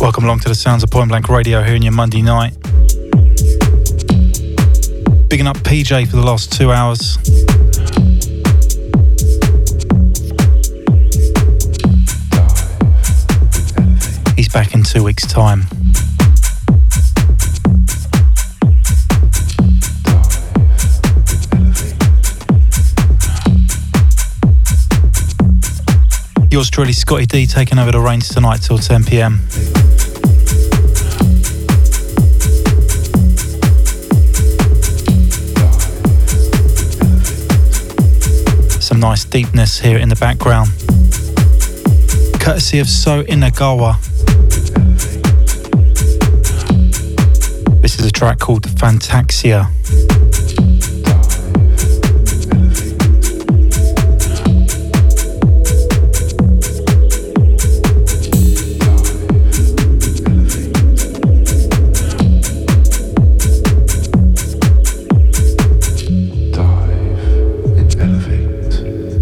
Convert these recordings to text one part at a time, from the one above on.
Welcome along to the sounds of Point Blank Radio here in your Monday night. Bigging up PJ for the last two hours. He's back in two weeks' time. Yours truly, Scottie D, taking over the reins tonight till 10 pm. Some nice deepness here in the background. Courtesy of So Inagawa. This is a track called Fantaxia.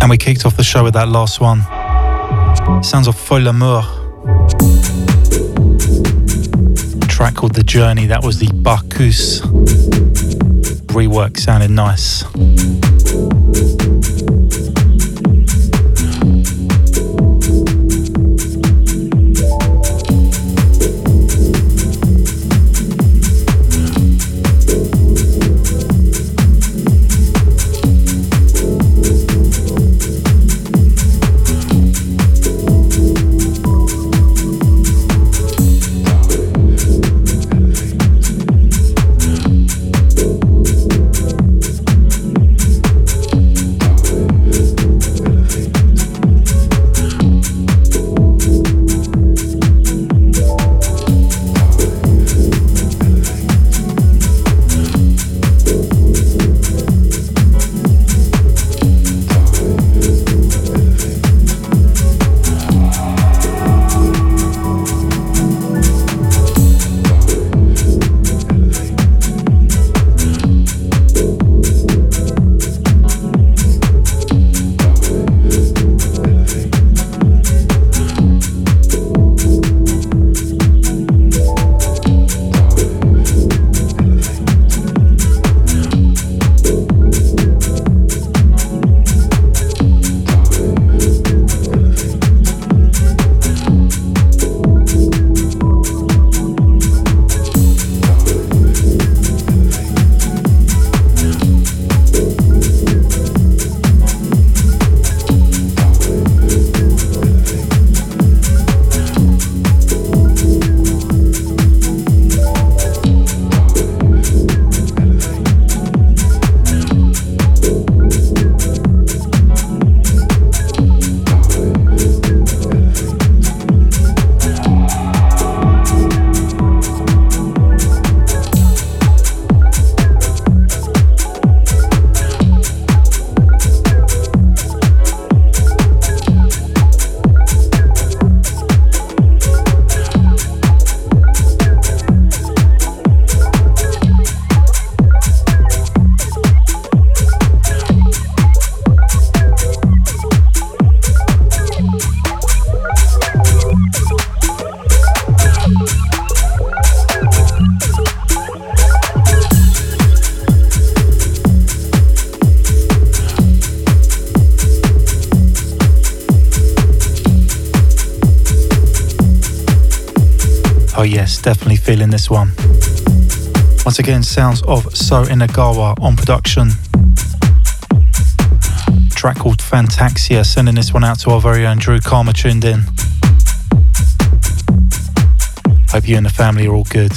And we kicked off the show with that last one. Sounds of Folle Amour. Track called The Journey, that was the Bacchus rework, sounded nice. Definitely feeling this one. Once again, sounds of So Inagawa on production. Track called Fantaxia, sending this one out to our very own Drew Karma tuned in. Hope you and the family are all good.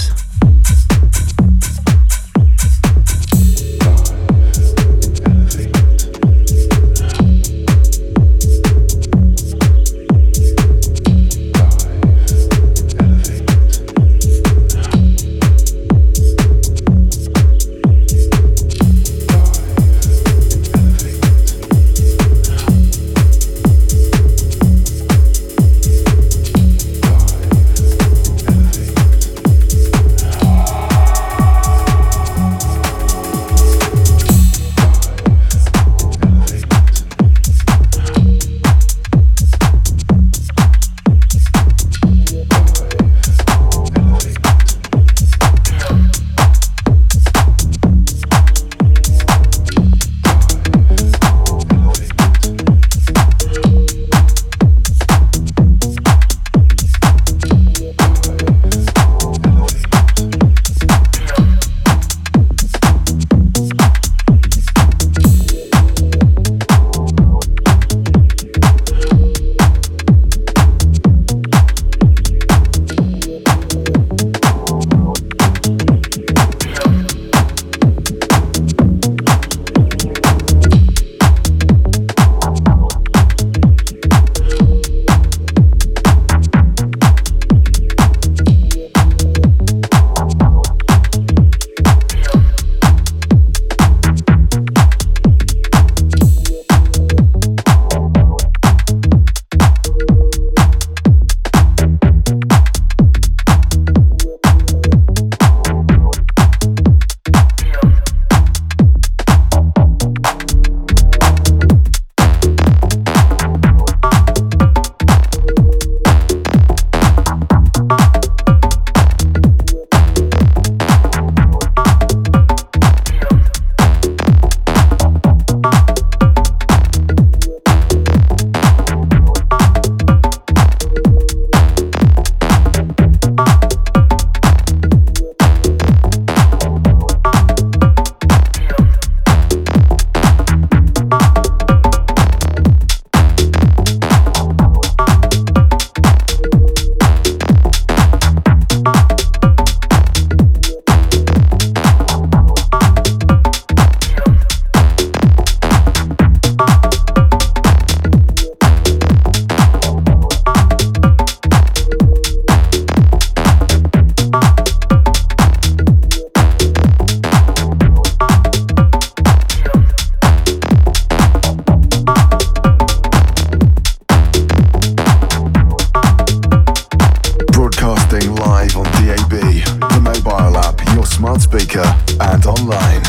speaker, and online.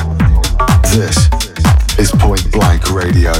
This is Point Blank Radio.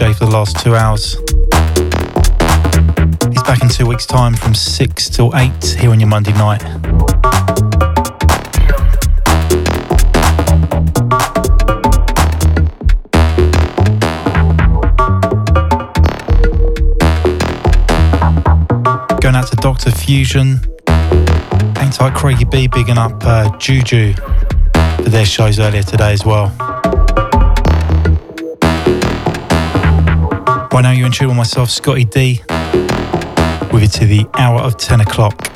Uh, for the last two hours. He's back in two weeks' time from 6 till 8 here on your Monday night. Going out to Dr. Fusion. Hang tight, Craigie B, bigging up uh, Juju for their shows earlier today as well. Right now, you're in tune with myself, Scottie D, with you to the hour of 10 o'clock.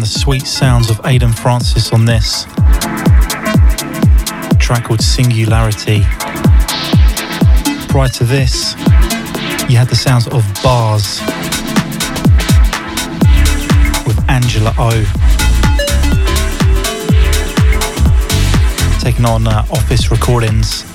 The sweet sounds of Aiden Francis on this track called Singularity. Prior to this, you had the sounds of Bars with Angela O. Taking on uh, Office Recordings.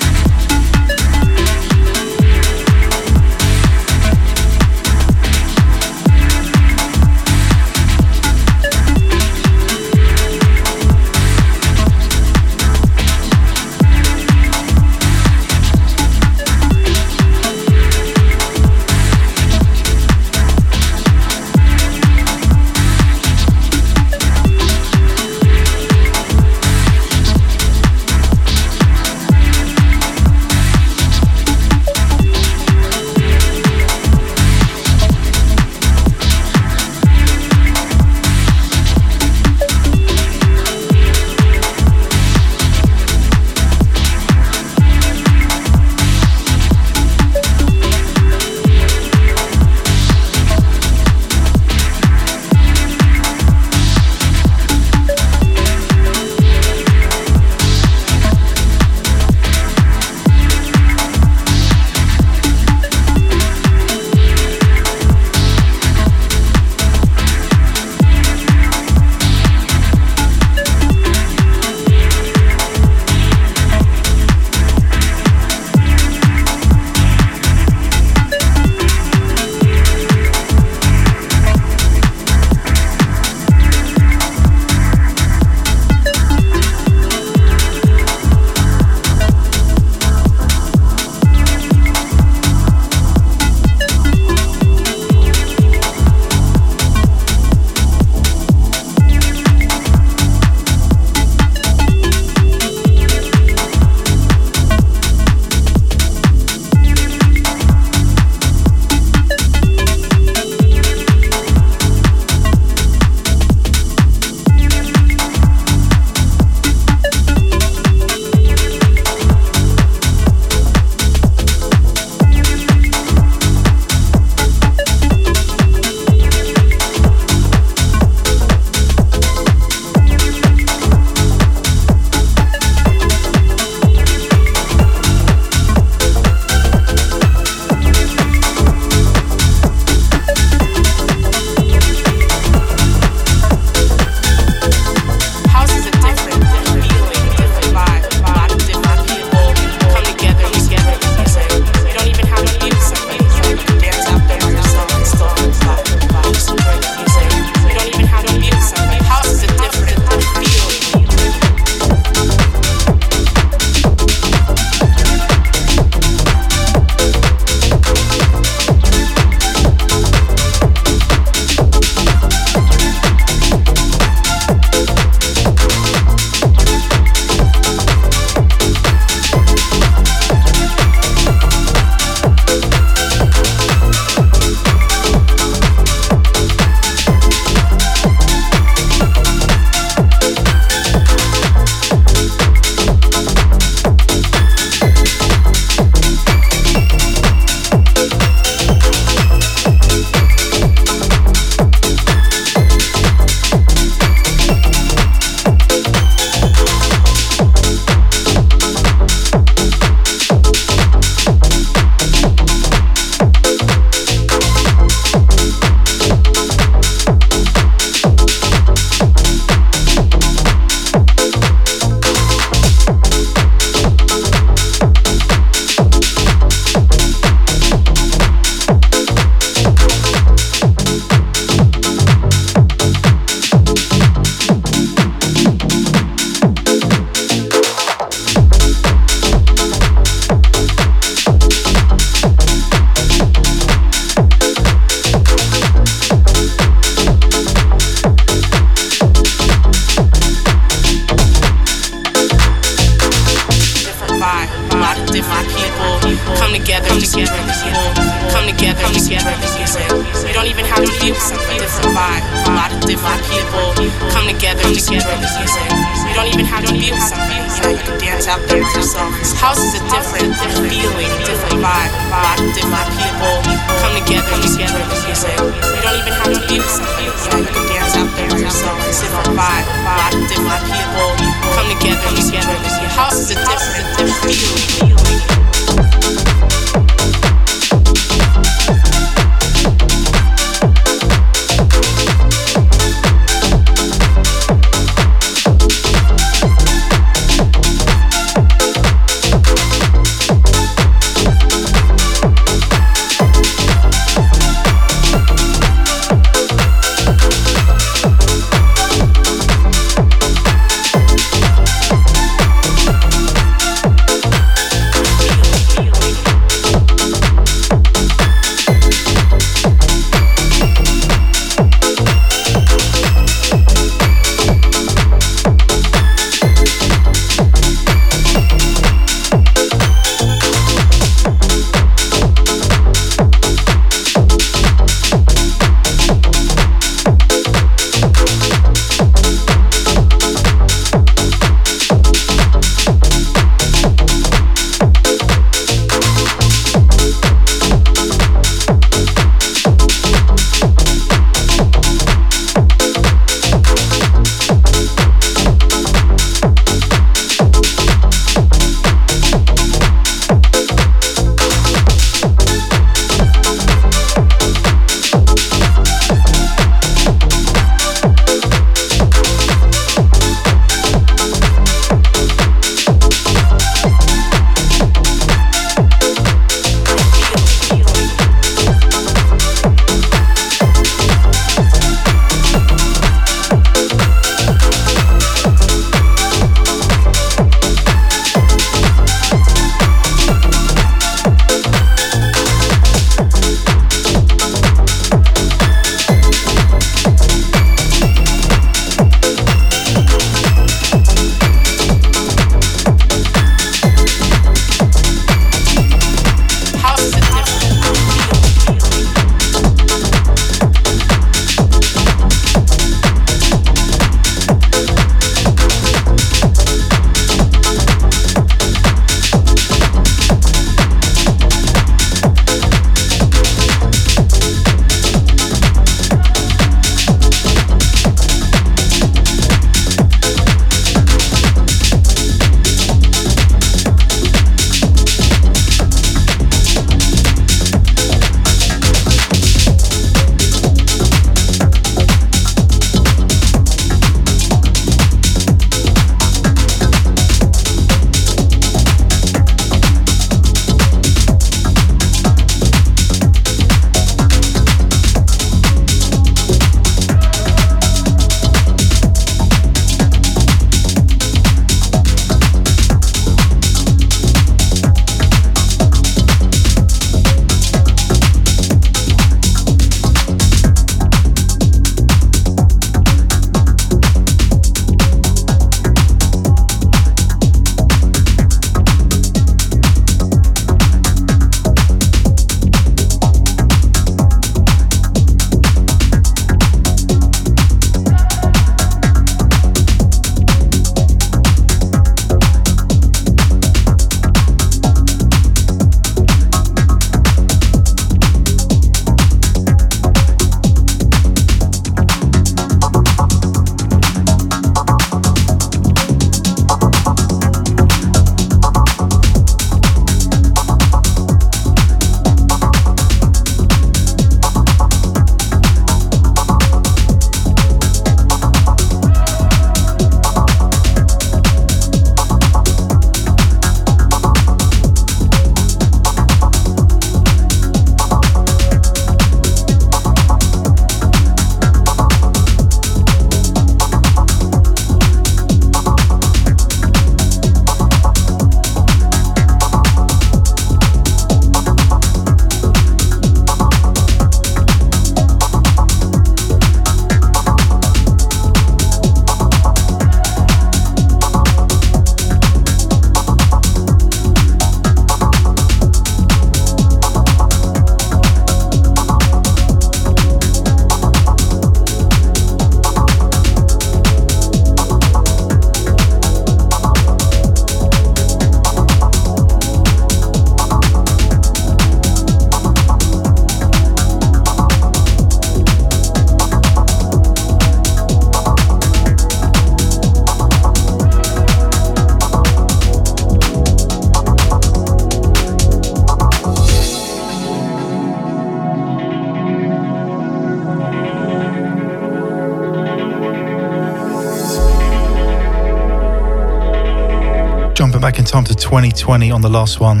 Back in time to 2020 on the last one.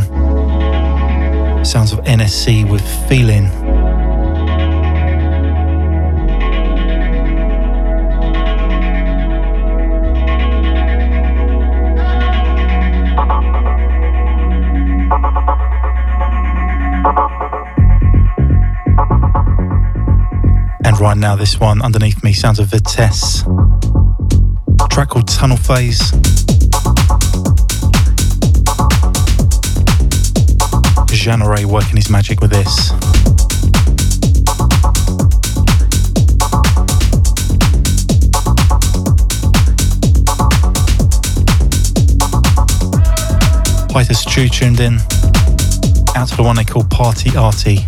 Sounds of NSC with Feeling. And right now, this one underneath me sounds of Vitesse. track called Tunnel Phase. Jeanneret working his magic with this. Pyther Stew tuned in. Out to the one they call Party Arty.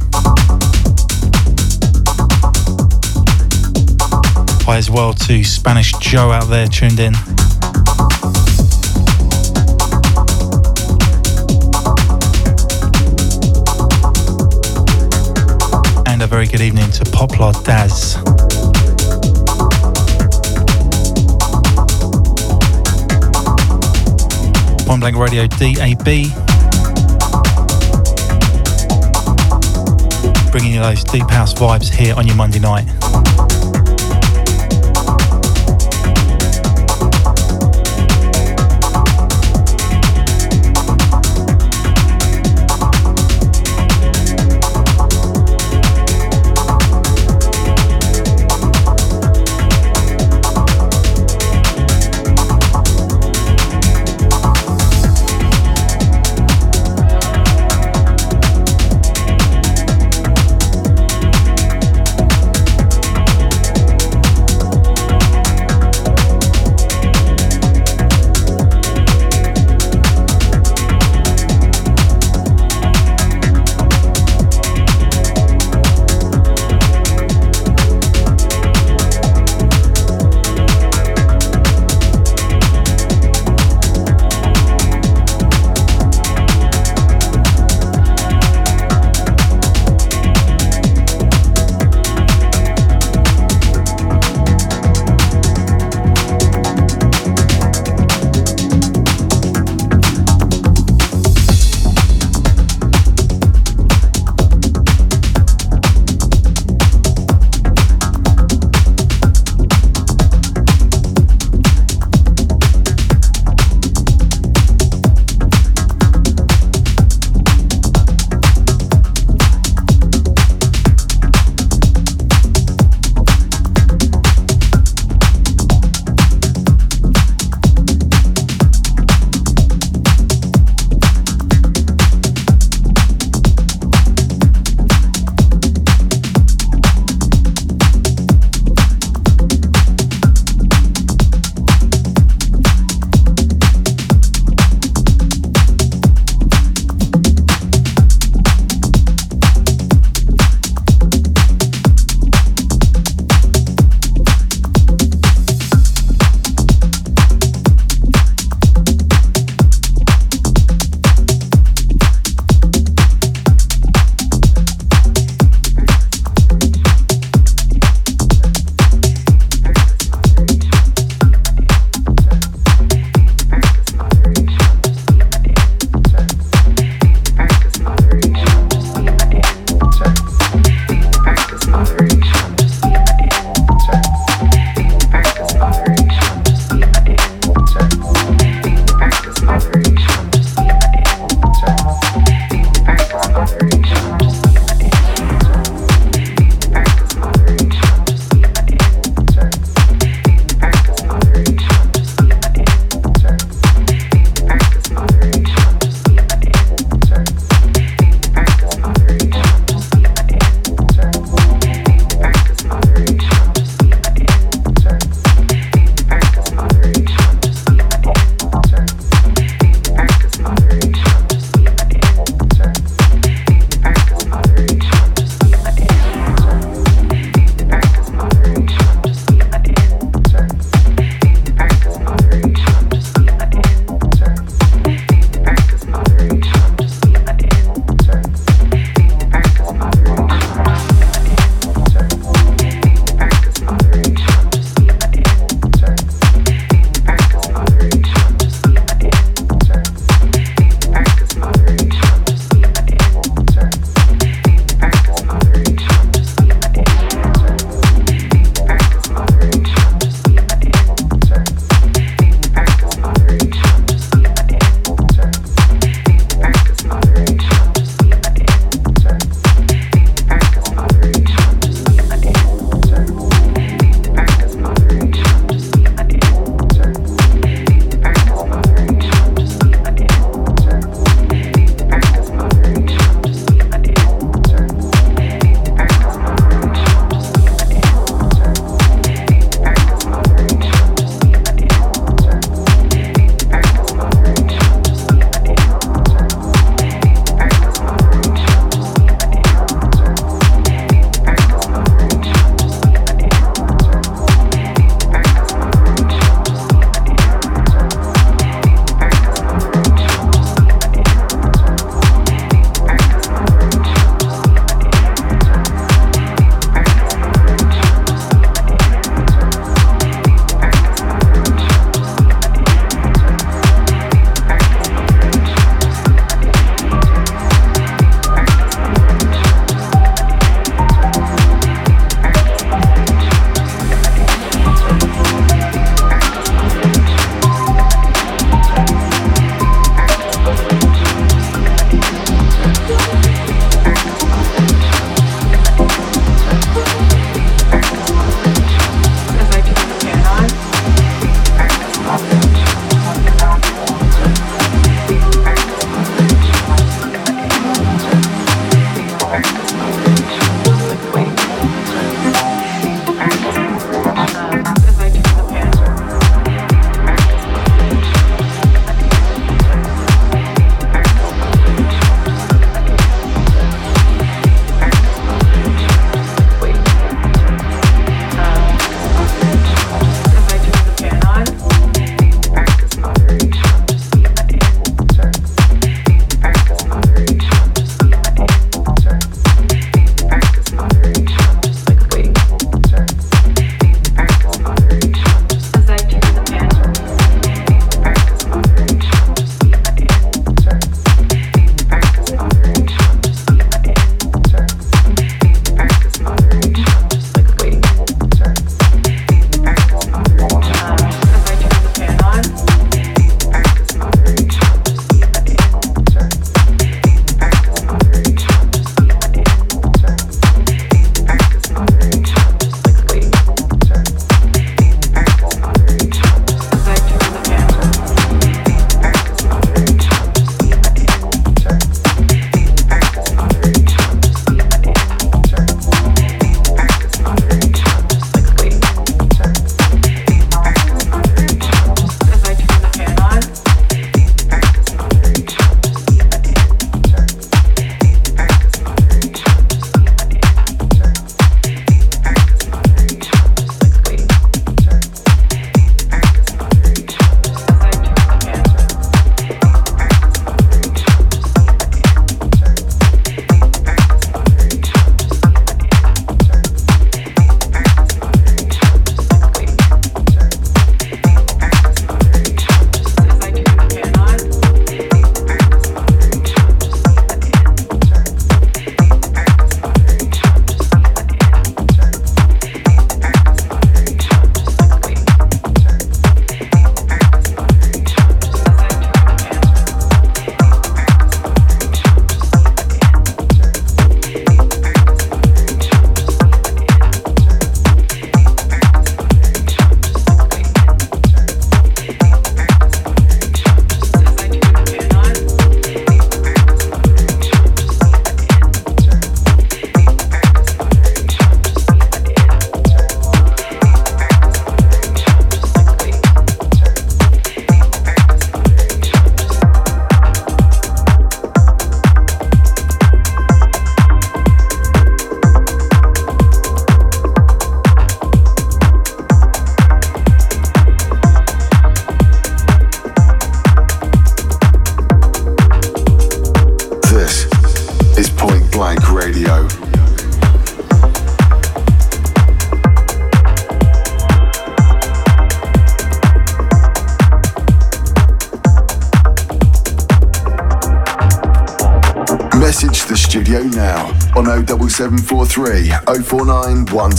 Hi as well to Spanish Joe out there tuned in. Very good evening to Poplar Daz. Point Blank Radio DAB. Bringing you those deep house vibes here on your Monday night.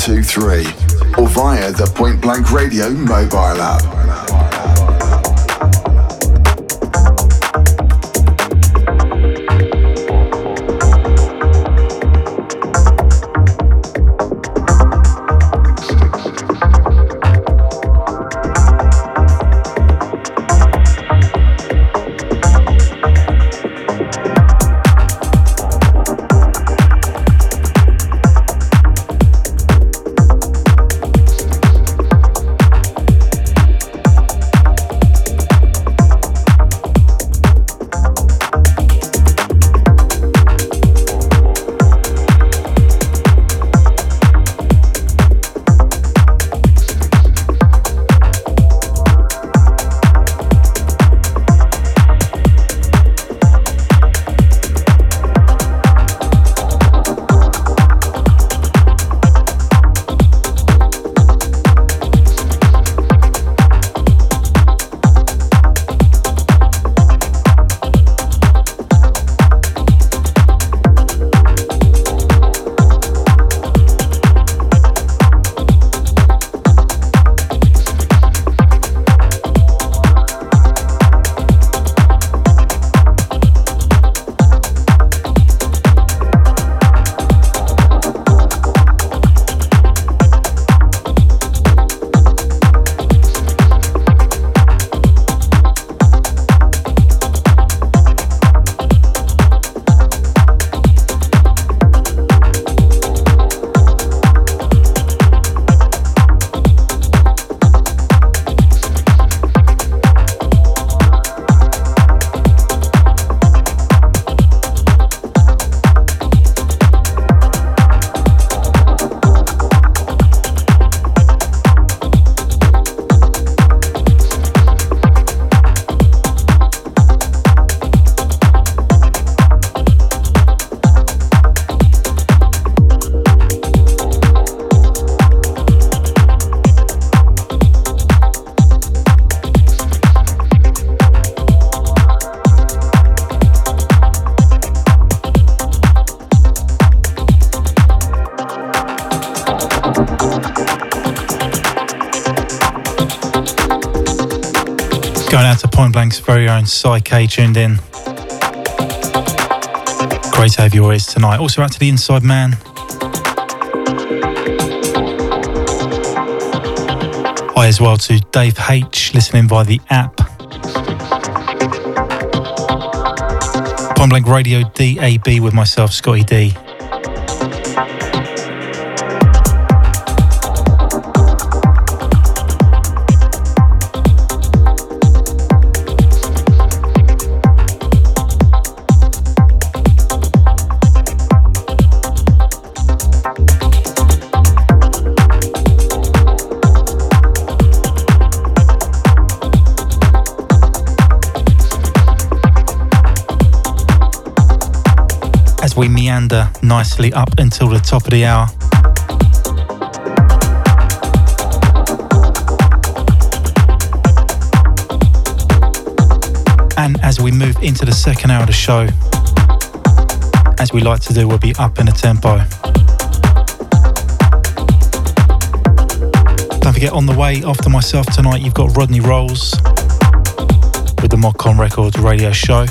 049 123 very own Psyche tuned in. Great to have you always tonight. Also out to the Inside Man. Hi as well to Dave H listening via the app. Point Blank Radio DAB with myself, Scottie D. we uh, nicely up until the top of the hour. And as we move into the second hour of the show, as we like to do, we'll be up in a tempo. Don't forget, on the way after myself tonight, you've got Rodney Rolls with the Modcon Records radio show.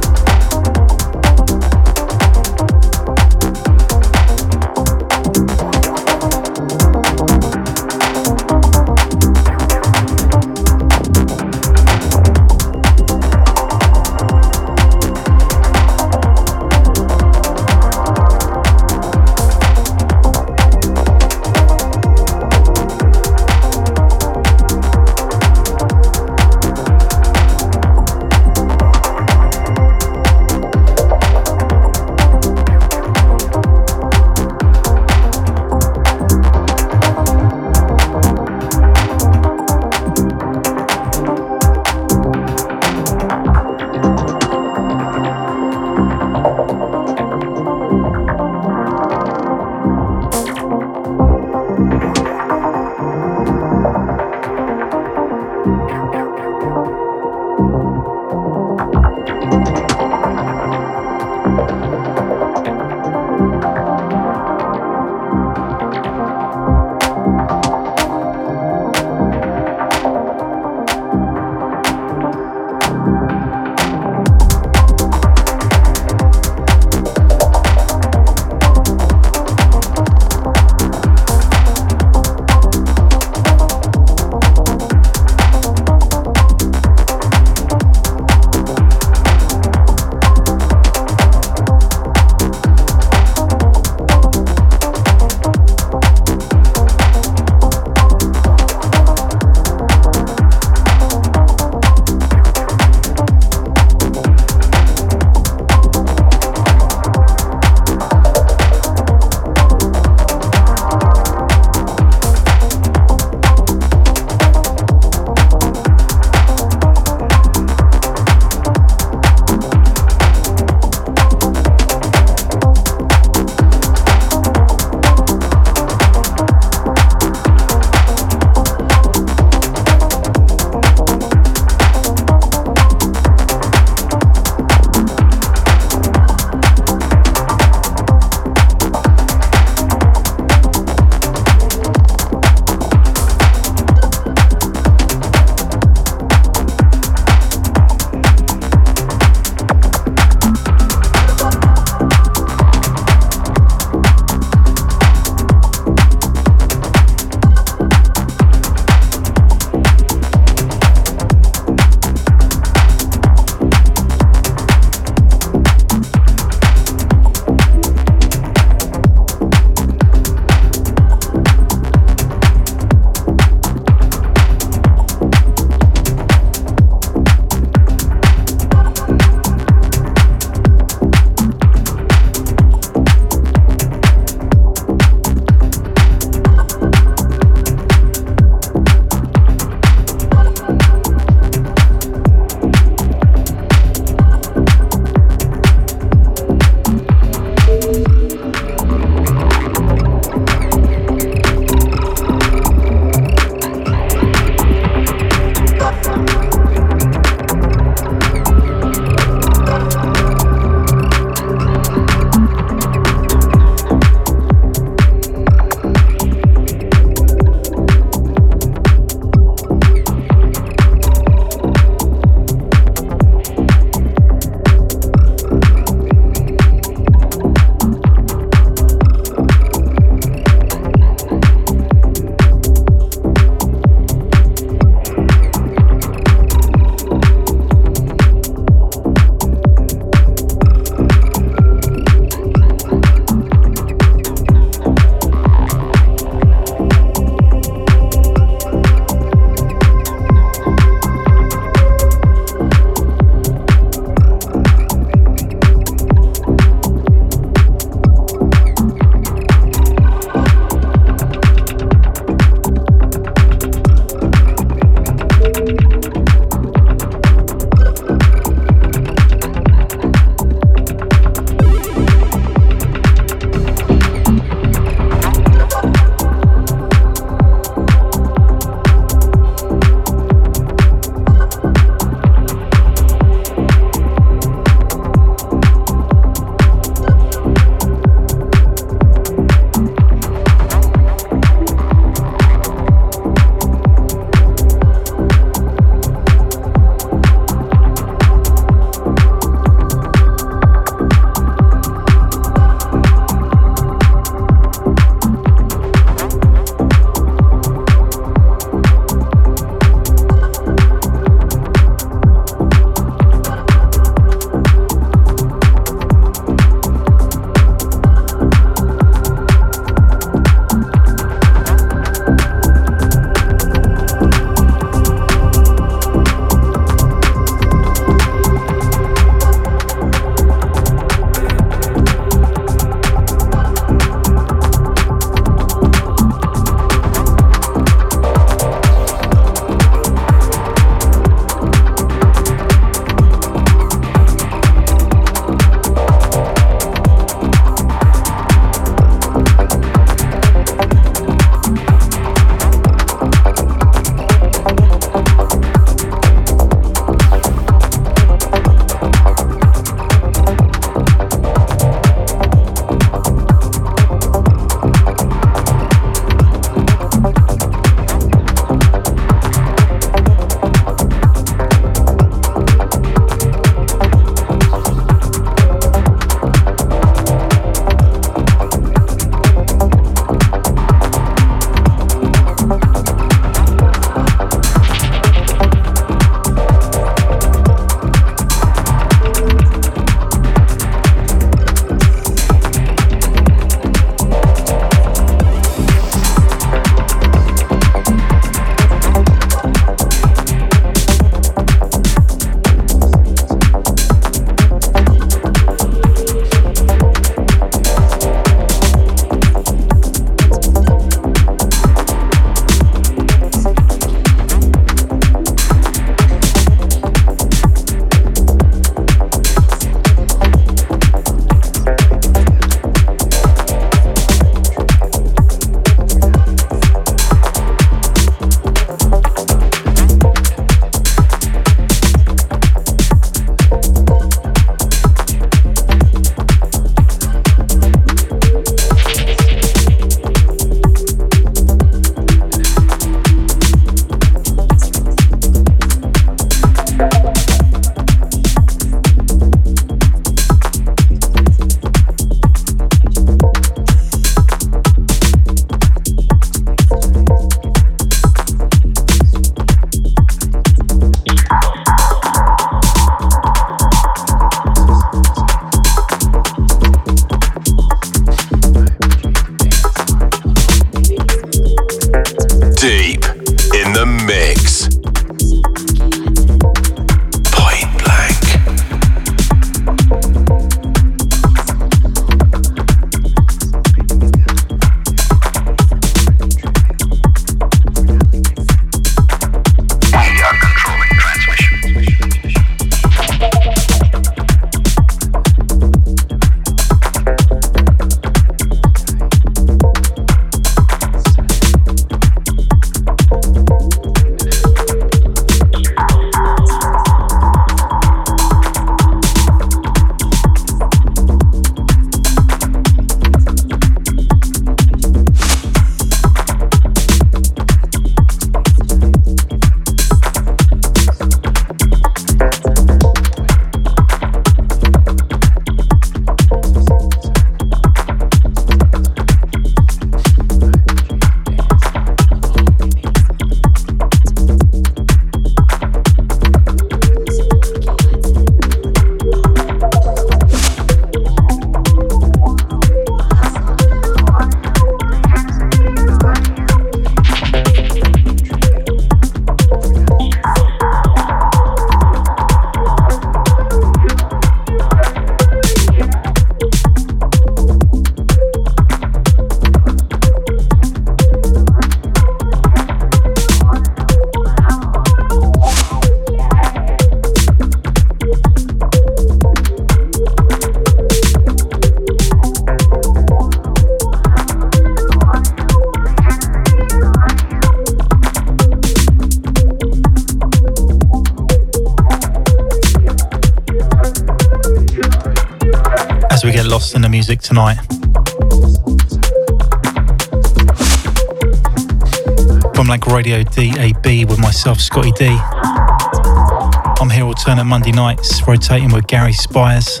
Monday nights, rotating with Gary Spires.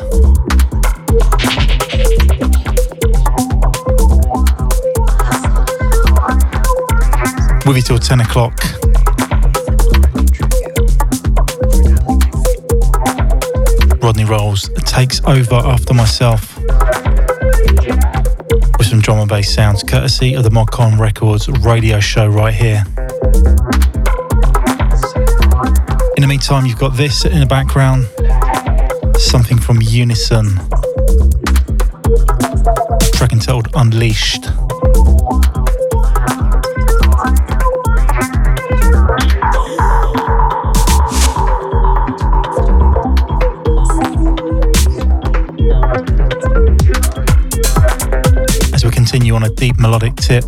With you till 10 o'clock. Rodney Rolls takes over after myself with some drum and bass sounds courtesy of the Modcon Records radio show right here. In the meantime, you've got this in the background something from Unison, track entitled Unleashed. As we continue on a deep melodic tip.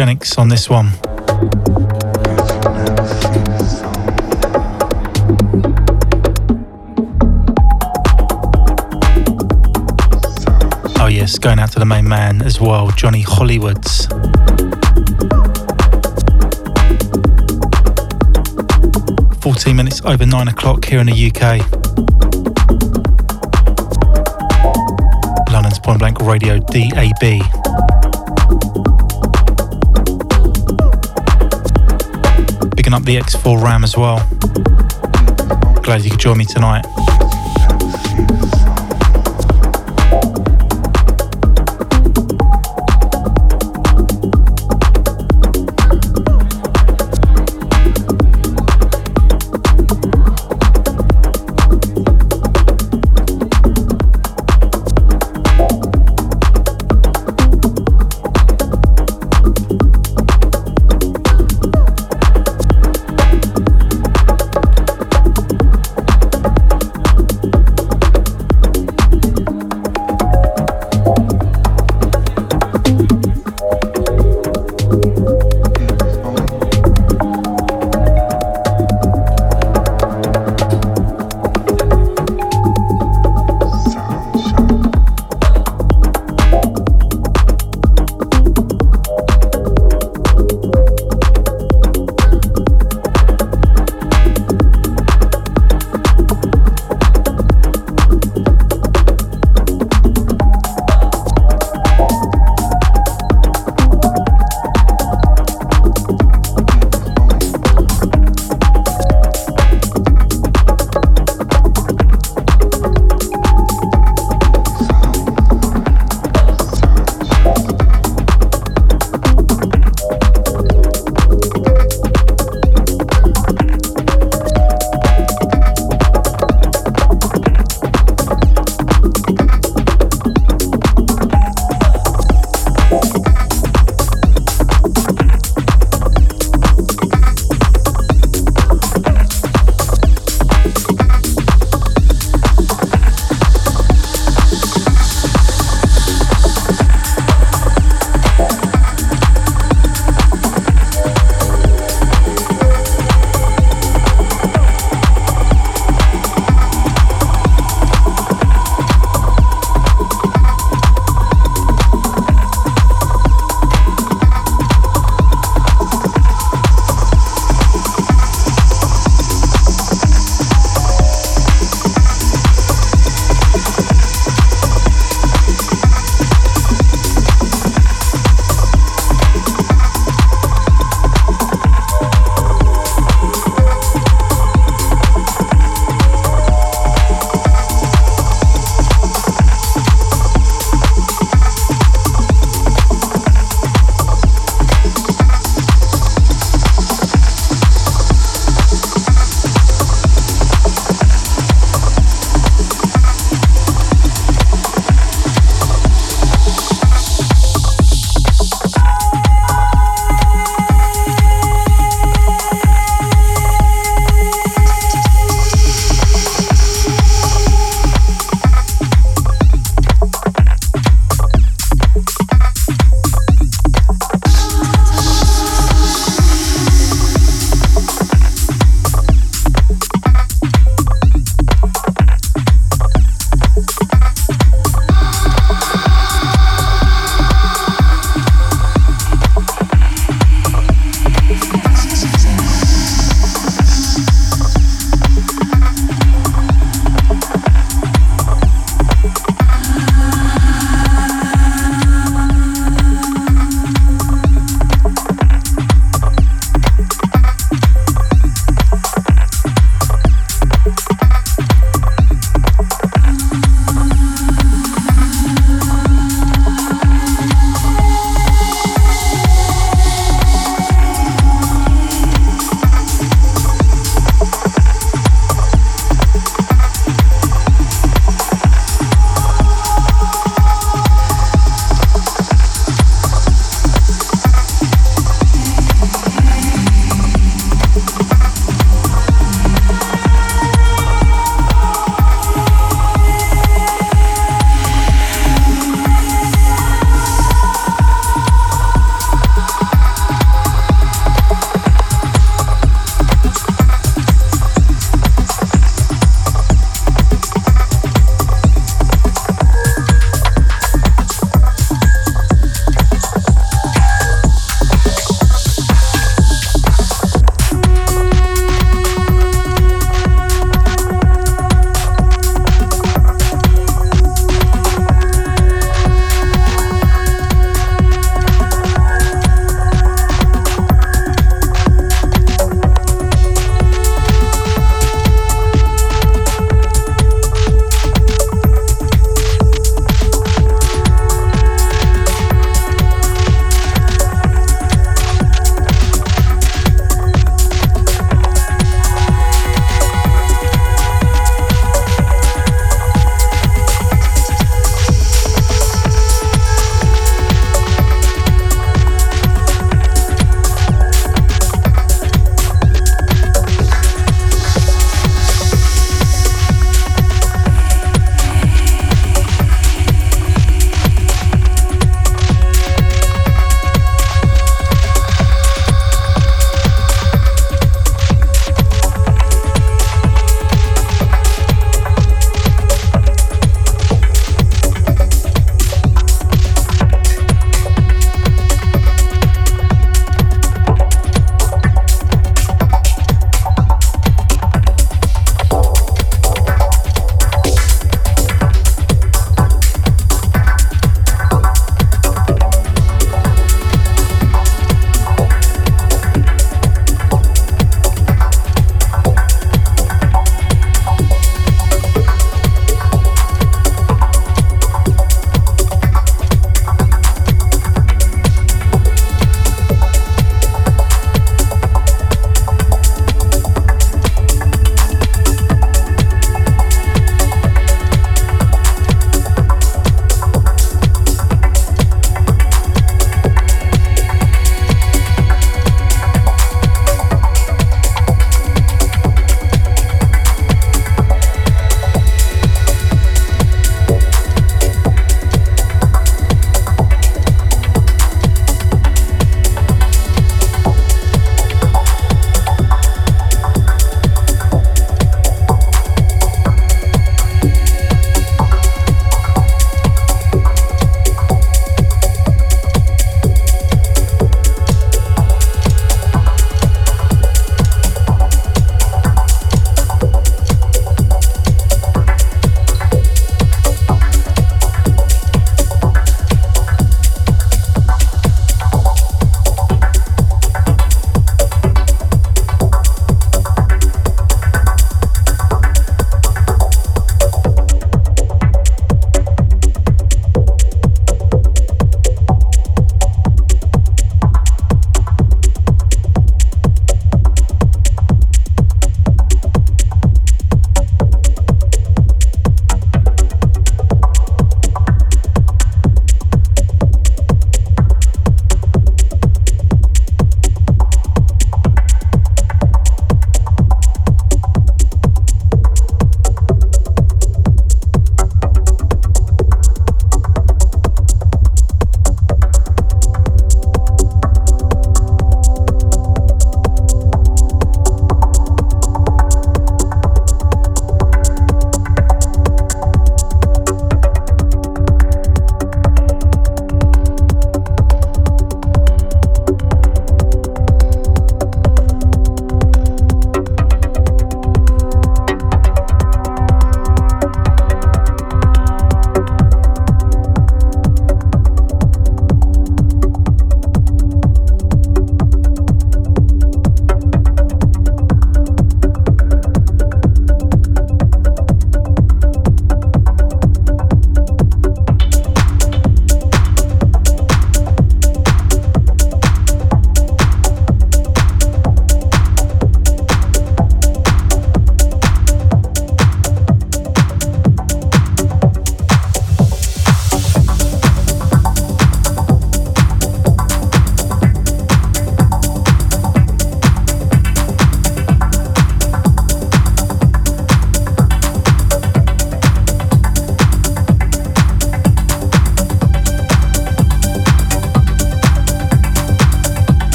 On this one. Oh yes, going out to the main man as well, Johnny Hollywoods. Fourteen minutes over nine o'clock here in the UK. London's Point Blank Radio DAB. Picking up the X4 RAM as well. Glad you could join me tonight.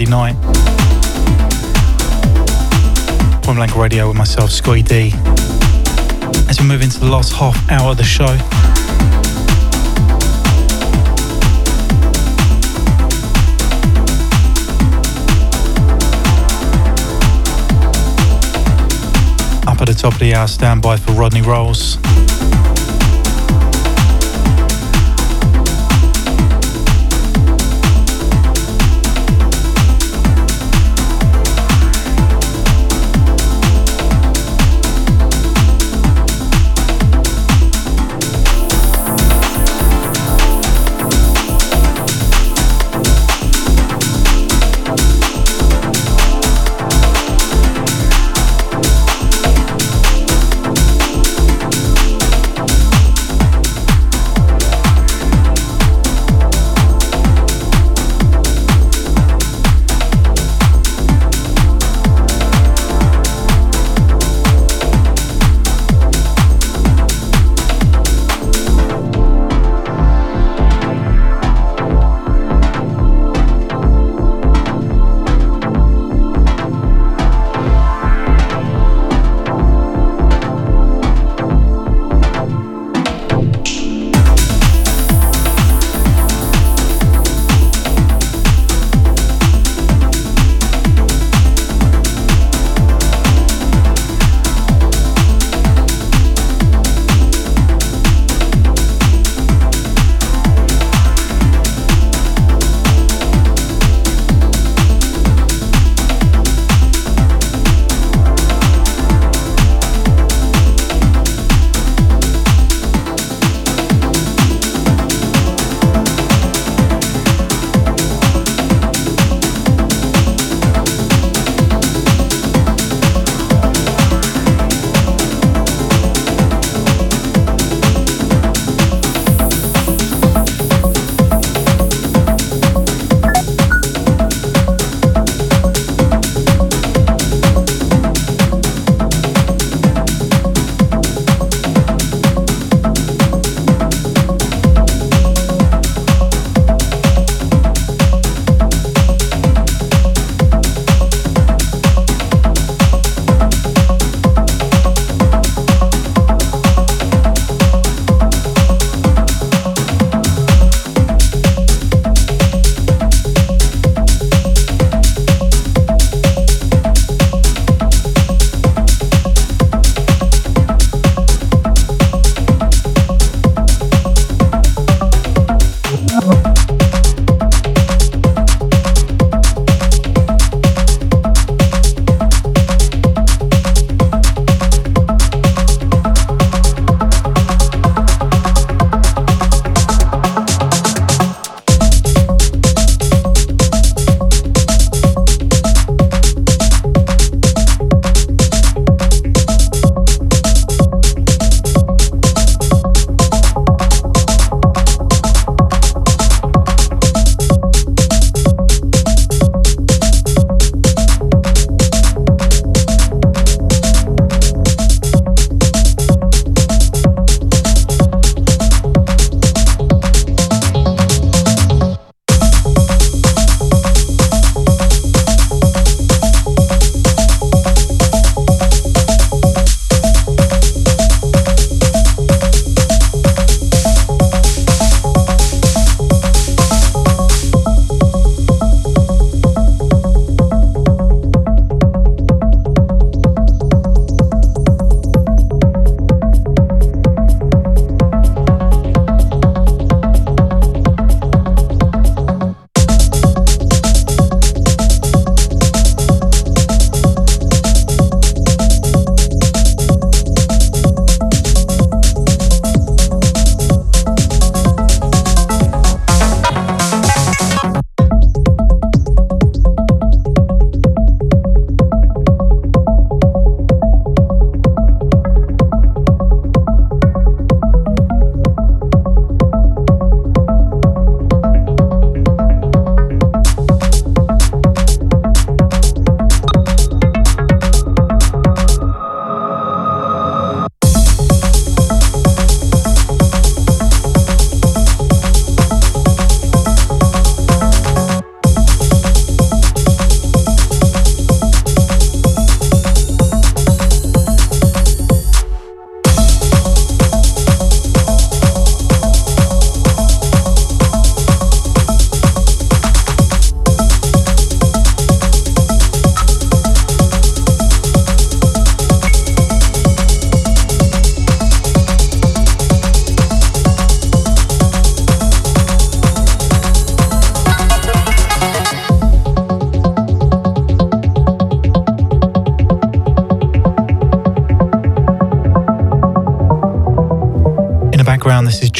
On night. Point Blank Radio with myself, Scottie D. As we move into the last half hour of the show. Up at the top of the hour, standby for Rodney Rolls.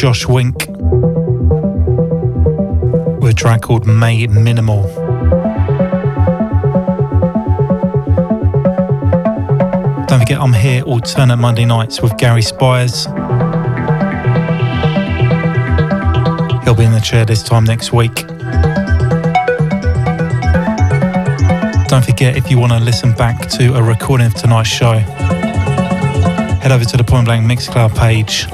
Josh Wink with a track called May Minimal. Don't forget, I'm here alternate Monday nights with Gary Spires. He'll be in the chair this time next week. Don't forget, if you want to listen back to a recording of tonight's show, head over to the Point Blank Mixcloud page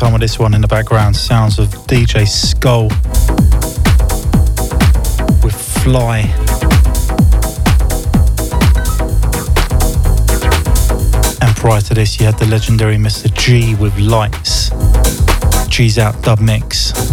time with this one in the background. Sounds of DJ Skull with Fly. And prior to this, you had the legendary Mr. G with Lights. G's out dub mix.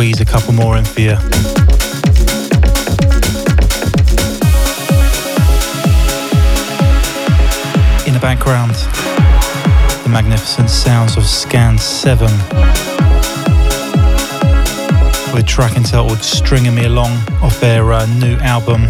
Squeeze a couple more in for you. In the background, the magnificent sounds of Scan 7 with a track entitled Stringing Me Along off their uh, new album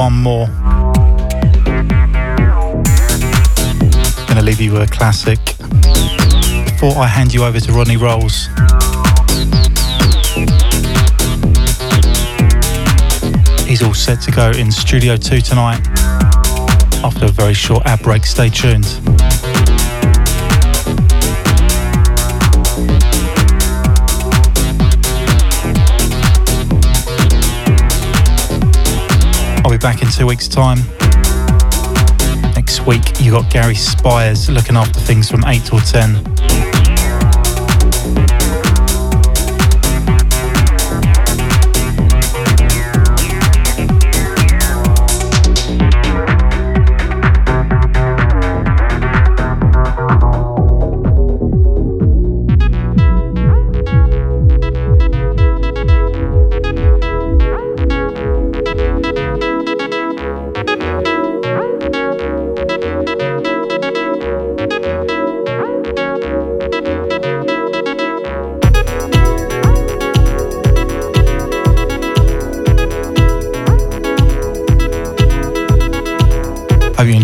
one more. Gonna leave you with a classic. Before I hand you over to Rodney Rolls. He's all set to go in Studio 2 tonight. After a very short ad break, stay tuned. I'll be back in two weeks' time. Next week, you got Gary Spires looking after things from 8 till 10.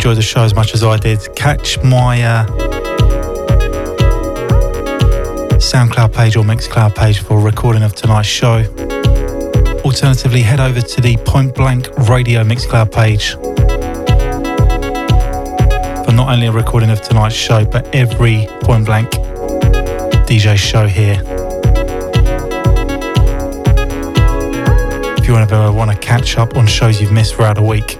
Enjoyed the show as much as I did, catch my uh, SoundCloud page or Mixcloud page for a recording of tonight's show. Alternatively, head over to the Point Blank Radio Mixcloud page for not only a recording of tonight's show, but every Point Blank DJ show here. If you ever want to catch up on shows you've missed throughout a week,